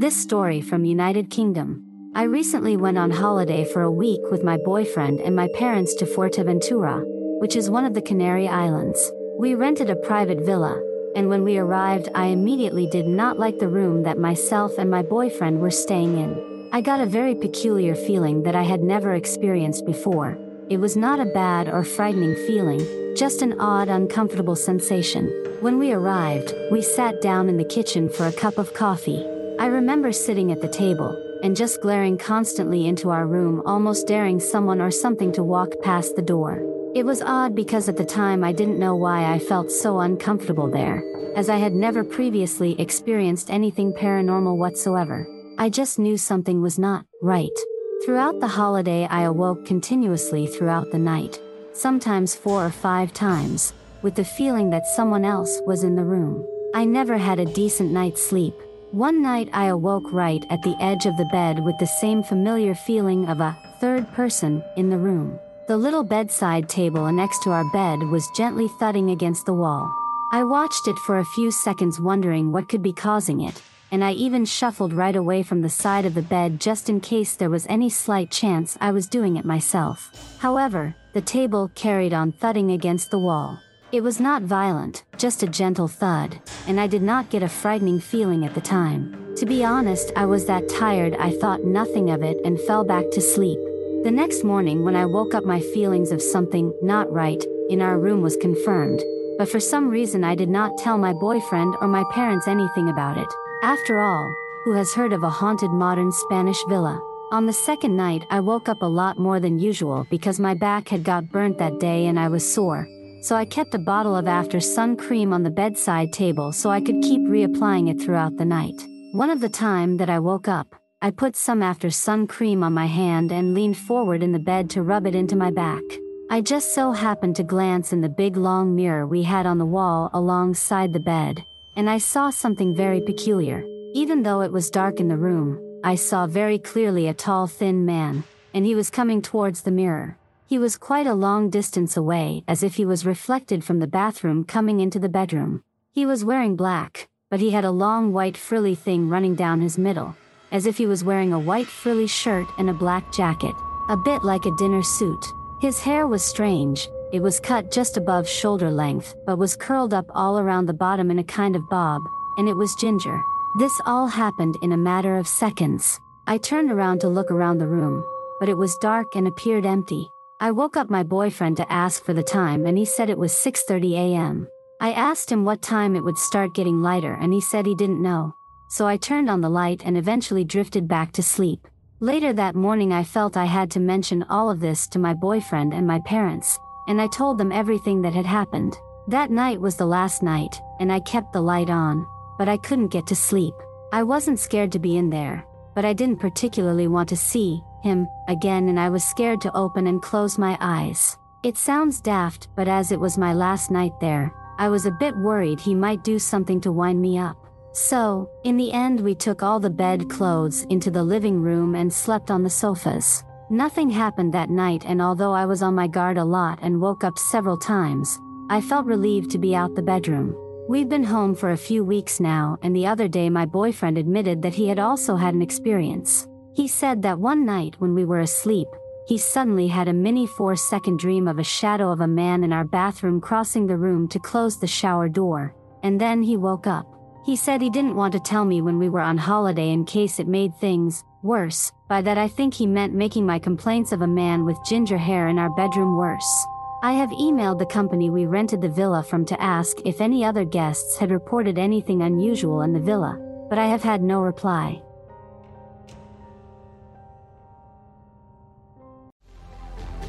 This story from United Kingdom. I recently went on holiday for a week with my boyfriend and my parents to Fuerteventura, which is one of the Canary Islands. We rented a private villa, and when we arrived, I immediately did not like the room that myself and my boyfriend were staying in. I got a very peculiar feeling that I had never experienced before. It was not a bad or frightening feeling, just an odd, uncomfortable sensation. When we arrived, we sat down in the kitchen for a cup of coffee. I remember sitting at the table and just glaring constantly into our room, almost daring someone or something to walk past the door. It was odd because at the time I didn't know why I felt so uncomfortable there, as I had never previously experienced anything paranormal whatsoever. I just knew something was not right. Throughout the holiday, I awoke continuously throughout the night, sometimes four or five times, with the feeling that someone else was in the room. I never had a decent night's sleep, one night I awoke right at the edge of the bed with the same familiar feeling of a third person in the room. The little bedside table next to our bed was gently thudding against the wall. I watched it for a few seconds wondering what could be causing it, and I even shuffled right away from the side of the bed just in case there was any slight chance I was doing it myself. However, the table carried on thudding against the wall. It was not violent, just a gentle thud, and I did not get a frightening feeling at the time. To be honest, I was that tired I thought nothing of it and fell back to sleep. The next morning, when I woke up, my feelings of something not right in our room was confirmed, but for some reason I did not tell my boyfriend or my parents anything about it. After all, who has heard of a haunted modern Spanish villa? On the second night, I woke up a lot more than usual because my back had got burnt that day and I was sore so I kept a bottle of after sun cream on the bedside table so I could keep reapplying it throughout the night. One of the time that I woke up, I put some after sun cream on my hand and leaned forward in the bed to rub it into my back. I just so happened to glance in the big long mirror we had on the wall alongside the bed, and I saw something very peculiar. Even though it was dark in the room, I saw very clearly a tall thin man, and he was coming towards the mirror. He was quite a long distance away, as if he was reflected from the bathroom coming into the bedroom. He was wearing black, but he had a long white frilly thing running down his middle, as if he was wearing a white frilly shirt and a black jacket, a bit like a dinner suit. His hair was strange, it was cut just above shoulder length, but was curled up all around the bottom in a kind of bob, and it was ginger. This all happened in a matter of seconds. I turned around to look around the room, but it was dark and appeared empty. I woke up my boyfriend to ask for the time and he said it was 6:30 a.m. I asked him what time it would start getting lighter and he said he didn't know. So I turned on the light and eventually drifted back to sleep. Later that morning I felt I had to mention all of this to my boyfriend and my parents, and I told them everything that had happened. That night was the last night, and I kept the light on, but I couldn't get to sleep. I wasn't scared to be in there, but I didn't particularly want to see him again, and I was scared to open and close my eyes. It sounds daft, but as it was my last night there, I was a bit worried he might do something to wind me up. So, in the end, we took all the bed clothes into the living room and slept on the sofas. Nothing happened that night, and although I was on my guard a lot and woke up several times, I felt relieved to be out the bedroom. We've been home for a few weeks now, and the other day my boyfriend admitted that he had also had an experience. He said that one night when we were asleep, he suddenly had a mini four second dream of a shadow of a man in our bathroom crossing the room to close the shower door, and then he woke up. He said he didn't want to tell me when we were on holiday in case it made things worse. By that, I think he meant making my complaints of a man with ginger hair in our bedroom worse. I have emailed the company we rented the villa from to ask if any other guests had reported anything unusual in the villa, but I have had no reply.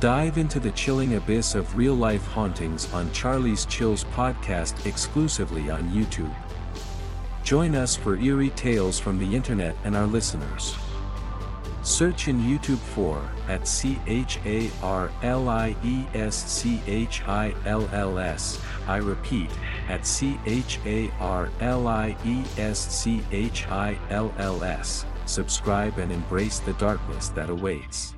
Dive into the chilling abyss of real life hauntings on Charlie's Chills podcast exclusively on YouTube. Join us for eerie tales from the internet and our listeners. Search in YouTube for at C H A R L I E S C H I L L S. I repeat, at C H A R L I E S C H I L L S. Subscribe and embrace the darkness that awaits.